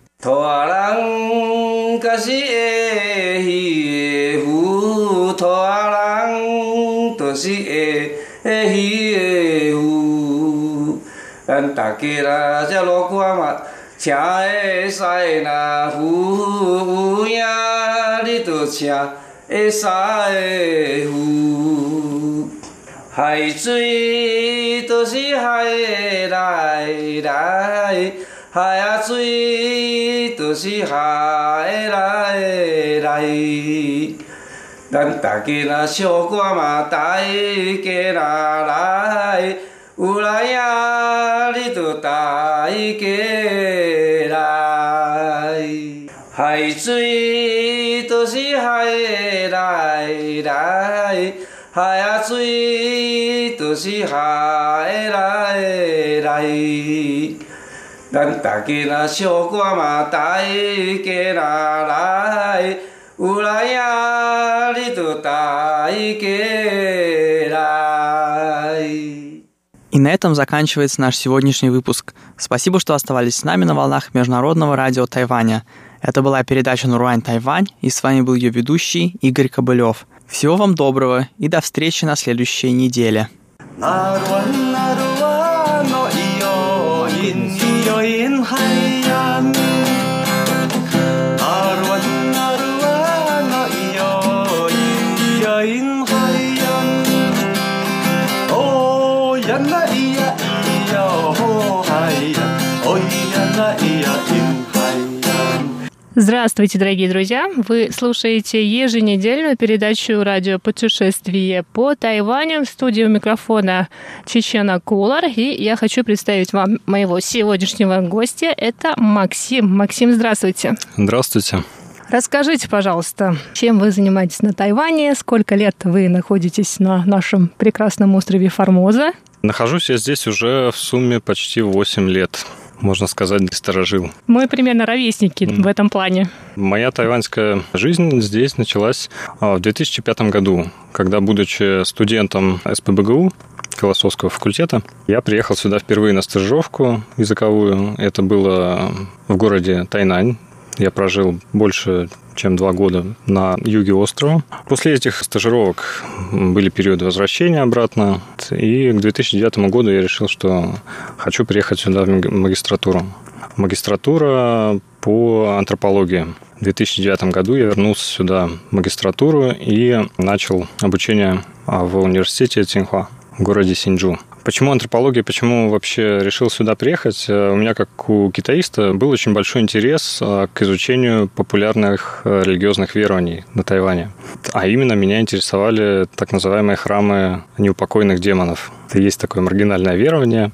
Антакира 请会使那有影，你就请会使有。海水都是海来来，海啊水都是海来来。咱大家那小歌嘛，大家若来。有来呀，你就带过来。海水都是海来来，海啊水都是海来来。咱大家那小歌嘛带过来来，有来呀，你就带过来。На этом заканчивается наш сегодняшний выпуск. Спасибо, что оставались с нами на волнах Международного радио Тайваня. Это была передача «Нурань Тайвань», и с вами был ее ведущий Игорь Кобылев. Всего вам доброго и до встречи на следующей неделе. 呀 Здравствуйте, дорогие друзья! Вы слушаете еженедельную передачу радио «Путешествие по Тайваню» в студии у микрофона Чечена Кулар. И я хочу представить вам моего сегодняшнего гостя. Это Максим. Максим, здравствуйте. Здравствуйте. Расскажите, пожалуйста, чем вы занимаетесь на Тайване, сколько лет вы находитесь на нашем прекрасном острове Формоза? Нахожусь я здесь уже в сумме почти 8 лет. Можно сказать, сторожил. Мы примерно ровесники в этом плане. Моя тайваньская жизнь здесь началась а, в 2005 году, когда, будучи студентом СПБГУ, философского факультета, я приехал сюда впервые на стажировку языковую. Это было в городе Тайнань. Я прожил больше чем два года на юге острова. После этих стажировок были периоды возвращения обратно. И к 2009 году я решил, что хочу приехать сюда в магистратуру. Магистратура по антропологии. В 2009 году я вернулся сюда в магистратуру и начал обучение в университете Цинхуа в городе Синджу. Почему антропология, почему вообще решил сюда приехать? У меня, как у китаиста, был очень большой интерес к изучению популярных религиозных верований на Тайване. А именно меня интересовали так называемые храмы неупокойных демонов. Это есть такое маргинальное верование,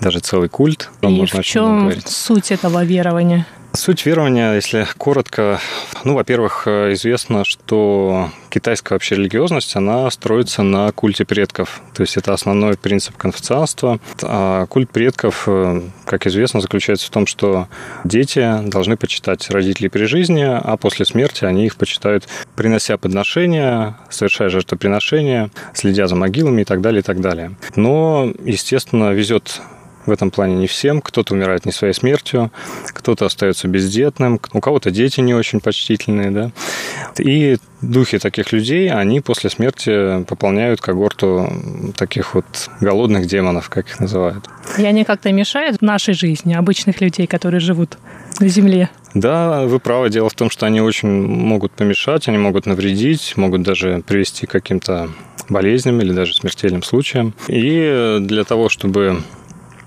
даже целый культ. И в чем суть этого верования? Суть верования, если коротко, ну, во-первых, известно, что китайская вообще религиозность, она строится на культе предков. То есть это основной принцип конфуцианства. А культ предков, как известно, заключается в том, что дети должны почитать родителей при жизни, а после смерти они их почитают, принося подношения, совершая жертвоприношения, следя за могилами и так далее, и так далее. Но, естественно, везет в этом плане не всем. Кто-то умирает не своей смертью, кто-то остается бездетным, у кого-то дети не очень почтительные, да. И духи таких людей, они после смерти пополняют когорту таких вот голодных демонов, как их называют. И они как-то мешают нашей жизни, обычных людей, которые живут на Земле? Да, вы правы. Дело в том, что они очень могут помешать, они могут навредить, могут даже привести к каким-то болезням или даже смертельным случаям. И для того, чтобы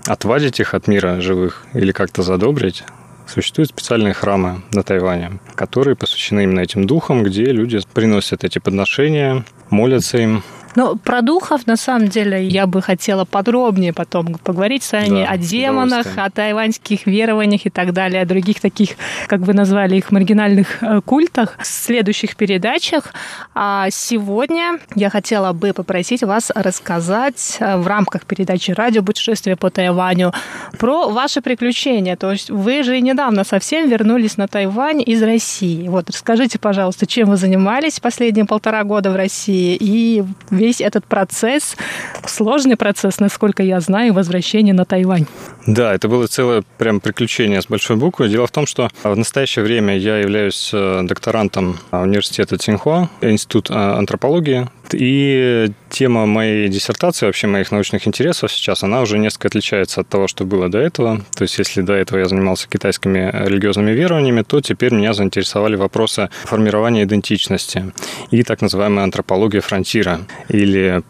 отвадить их от мира живых или как-то задобрить, существуют специальные храмы на Тайване, которые посвящены именно этим духам, где люди приносят эти подношения, молятся им, ну, про духов, на самом деле, я бы хотела подробнее потом поговорить с вами Да, о демонах, о тайваньских верованиях и так далее, о других таких, как вы назвали их, маргинальных э, культах в следующих передачах. А сегодня я хотела бы попросить вас рассказать э, в рамках передачи «Радио путешествие по Тайваню» про ваши приключения. То есть вы же недавно совсем вернулись на Тайвань из России. Вот расскажите, пожалуйста, чем вы занимались последние полтора года в России и весь этот процесс, сложный процесс, насколько я знаю, возвращения на Тайвань. Да, это было целое прям приключение с большой буквы. Дело в том, что в настоящее время я являюсь э, докторантом университета Цинхуа, Институт э, антропологии. И тема моей диссертации, вообще моих научных интересов сейчас, она уже несколько отличается от того, что было до этого. То есть, если до этого я занимался китайскими религиозными верованиями, то теперь меня заинтересовали вопросы формирования идентичности и так называемая антропология фронтира или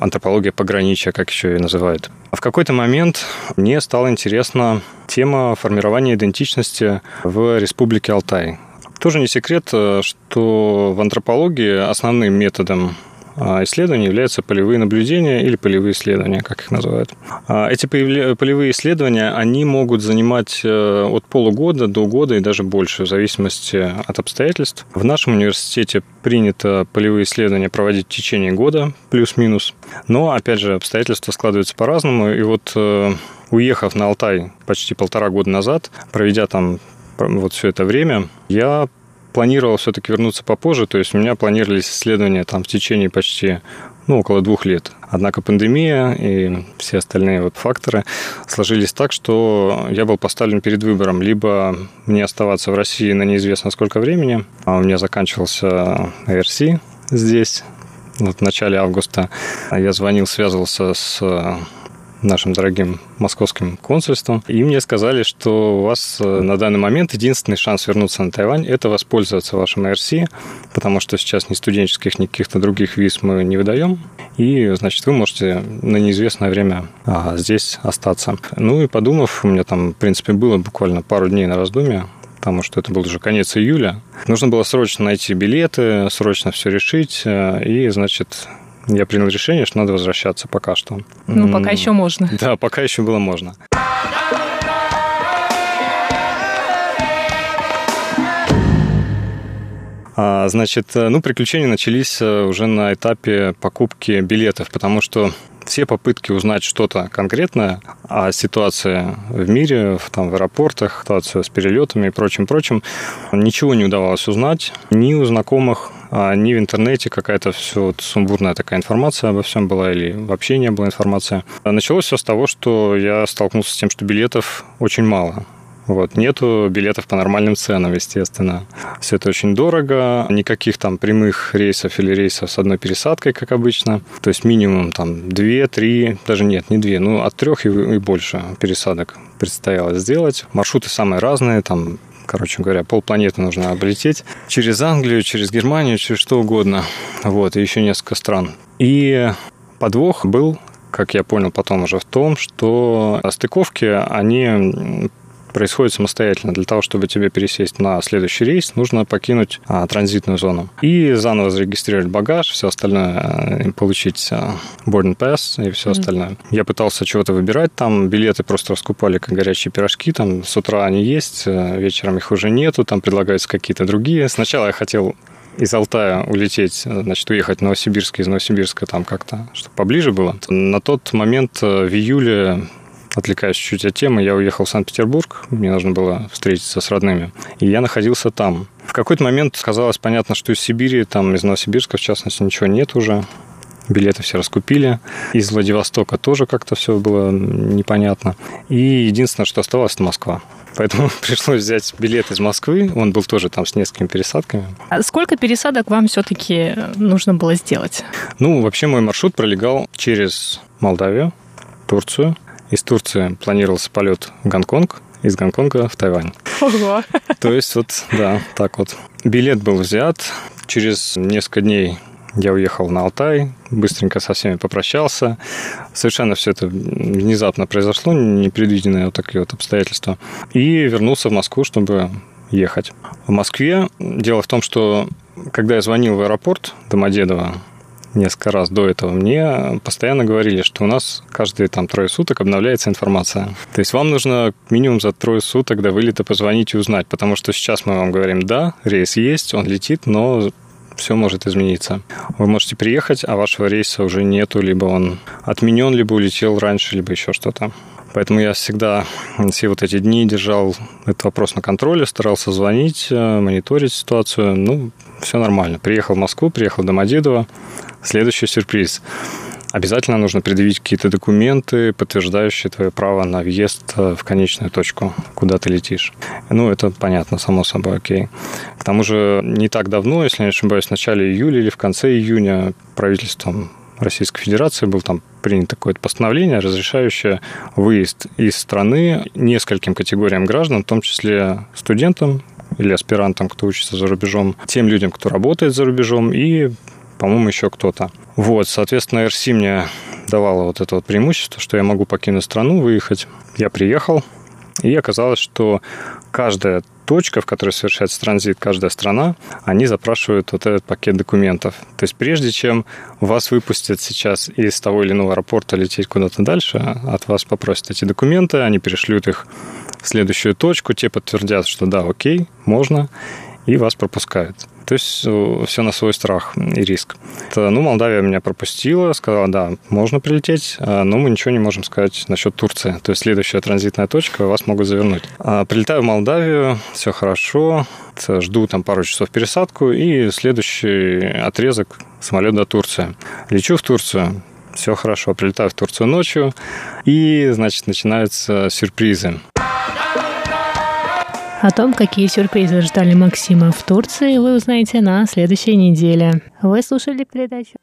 антропология пограничья, как еще ее называют. В какой-то момент мне стала интересна тема формирования идентичности в Республике Алтай. Тоже не секрет, что в антропологии основным методом исследований являются полевые наблюдения или полевые исследования, как их называют. А, эти полевые исследования, они могут занимать э, от полугода до года и даже больше, в зависимости от обстоятельств. В нашем университете принято полевые исследования проводить в течение года, плюс-минус. Но, опять же, обстоятельства складываются по-разному. И вот э, уехав на Алтай почти полтора года назад, проведя там вот все это время, я планировал все-таки вернуться попозже, то есть у меня планировались исследования там в течение почти ну, около двух лет. Однако пандемия и все остальные вот факторы сложились так, что я был поставлен перед выбором. Либо мне оставаться в России на неизвестно сколько времени, а у меня заканчивался ARC здесь, вот в начале августа. Я звонил, связывался с нашим дорогим московским консульством. И мне сказали, что у вас э, на данный момент единственный шанс вернуться на Тайвань – это воспользоваться вашим IRC, потому что сейчас ни студенческих, ни каких-то других виз мы не выдаем. И, значит, вы можете на неизвестное время а, здесь остаться. Ну и подумав, у меня там, в принципе, было буквально пару дней на раздумье, потому что это был уже конец июля. Нужно было срочно найти билеты, срочно все решить. Э, и, значит, я принял решение, что надо возвращаться пока что. Ну, пока еще можно. Да, пока еще было можно. А, значит, э, ну, приключения начались э, уже на этапе покупки билетов, потому что все попытки узнать что-то конкретное о ситуации в мире, там, в аэропортах, ситуацию с перелетами и прочим-прочим, ничего не удавалось узнать ни у знакомых, ни в интернете какая-то все вот сумбурная такая информация обо всем была или вообще не было информации. Началось все с того, что я столкнулся с тем, что билетов очень мало. Вот. Нету билетов по нормальным ценам, естественно. Все это очень дорого. Никаких там прямых рейсов или рейсов с одной пересадкой, как обычно. То есть минимум там две, три, даже нет, не две, ну от трех и, и больше пересадок предстояло сделать. Маршруты самые разные, там короче говоря, полпланеты нужно облететь. Через Англию, через Германию, через что угодно. Вот, и еще несколько стран. И подвох был как я понял потом уже в том, что стыковки, они происходит самостоятельно. Для того, чтобы тебе пересесть на следующий рейс, нужно покинуть а, транзитную зону. И заново зарегистрировать багаж, все остальное, а, получить а, boarding pass и все mm-hmm. остальное. Я пытался чего-то выбирать, там билеты просто раскупали как горячие пирожки, там с утра они есть, а, вечером их уже нету, там предлагаются какие-то другие. Сначала я хотел из Алтая улететь, значит, уехать в Новосибирск, из Новосибирска там как-то, чтобы поближе было. На тот момент в июле отвлекаясь чуть-чуть от темы, я уехал в Санкт-Петербург, мне нужно было встретиться с родными, и я находился там. В какой-то момент казалось понятно, что из Сибири, там из Новосибирска, в частности, ничего нет уже, билеты все раскупили. Из Владивостока тоже как-то все было непонятно. И единственное, что оставалось, это Москва. Поэтому пришлось взять билет из Москвы. Он был тоже там с несколькими пересадками. А сколько пересадок вам все-таки нужно было сделать? Ну, вообще мой маршрут пролегал через Молдавию, Турцию, из Турции планировался полет в Гонконг, из Гонконга в Тайвань. Ого! То есть вот, да, так вот. Билет был взят. Через несколько дней я уехал на Алтай, быстренько со всеми попрощался. Совершенно все это внезапно произошло, непредвиденные вот такие вот обстоятельства. И вернулся в Москву, чтобы ехать. В Москве дело в том, что когда я звонил в аэропорт Домодедово, несколько раз до этого, мне постоянно говорили, что у нас каждые там трое суток обновляется информация. То есть вам нужно минимум за трое суток до вылета позвонить и узнать, потому что сейчас мы вам говорим, да, рейс есть, он летит, но все может измениться. Вы можете приехать, а вашего рейса уже нету, либо он отменен, либо улетел раньше, либо еще что-то. Поэтому я всегда все вот эти дни держал этот вопрос на контроле, старался звонить, э, мониторить ситуацию. Ну, все нормально. Приехал в Москву, приехал в Домодедово, Следующий сюрприз. Обязательно нужно предъявить какие-то документы, подтверждающие твое право на въезд э, в конечную точку, куда ты летишь. Ну, это понятно, само собой, окей. К тому же, не так давно, если не ошибаюсь, в начале июля или в конце июня правительством Российской Федерации был там принято такое постановление, разрешающее выезд из страны нескольким категориям граждан, в том числе студентам или аспирантам, кто учится за рубежом, тем людям, кто работает за рубежом, и по-моему, еще кто-то. Вот, соответственно, RC мне давала вот это вот преимущество, что я могу покинуть страну, выехать. Я приехал, и оказалось, что каждая точка, в которой совершается транзит каждая страна, они запрашивают вот этот пакет документов. То есть прежде чем вас выпустят сейчас из того или иного аэропорта лететь куда-то дальше, от вас попросят эти документы, они перешлют их в следующую точку, те подтвердят, что да, окей, можно, и вас пропускают. То есть э, все на свой страх и риск. Ну, Молдавия меня пропустила, сказала, да, можно прилететь, а, но мы ничего не можем сказать насчет Турции. То есть следующая транзитная точка, вас могут завернуть. А, прилетаю в Молдавию, все хорошо, жду там пару часов пересадку, и следующий отрезок самолет до Турции. Лечу в Турцию, все хорошо, прилетаю в Турцию ночью, и, значит, начинаются сюрпризы. О том, какие сюрпризы ждали Максима в Турции, вы узнаете на следующей неделе. Вы слушали передачу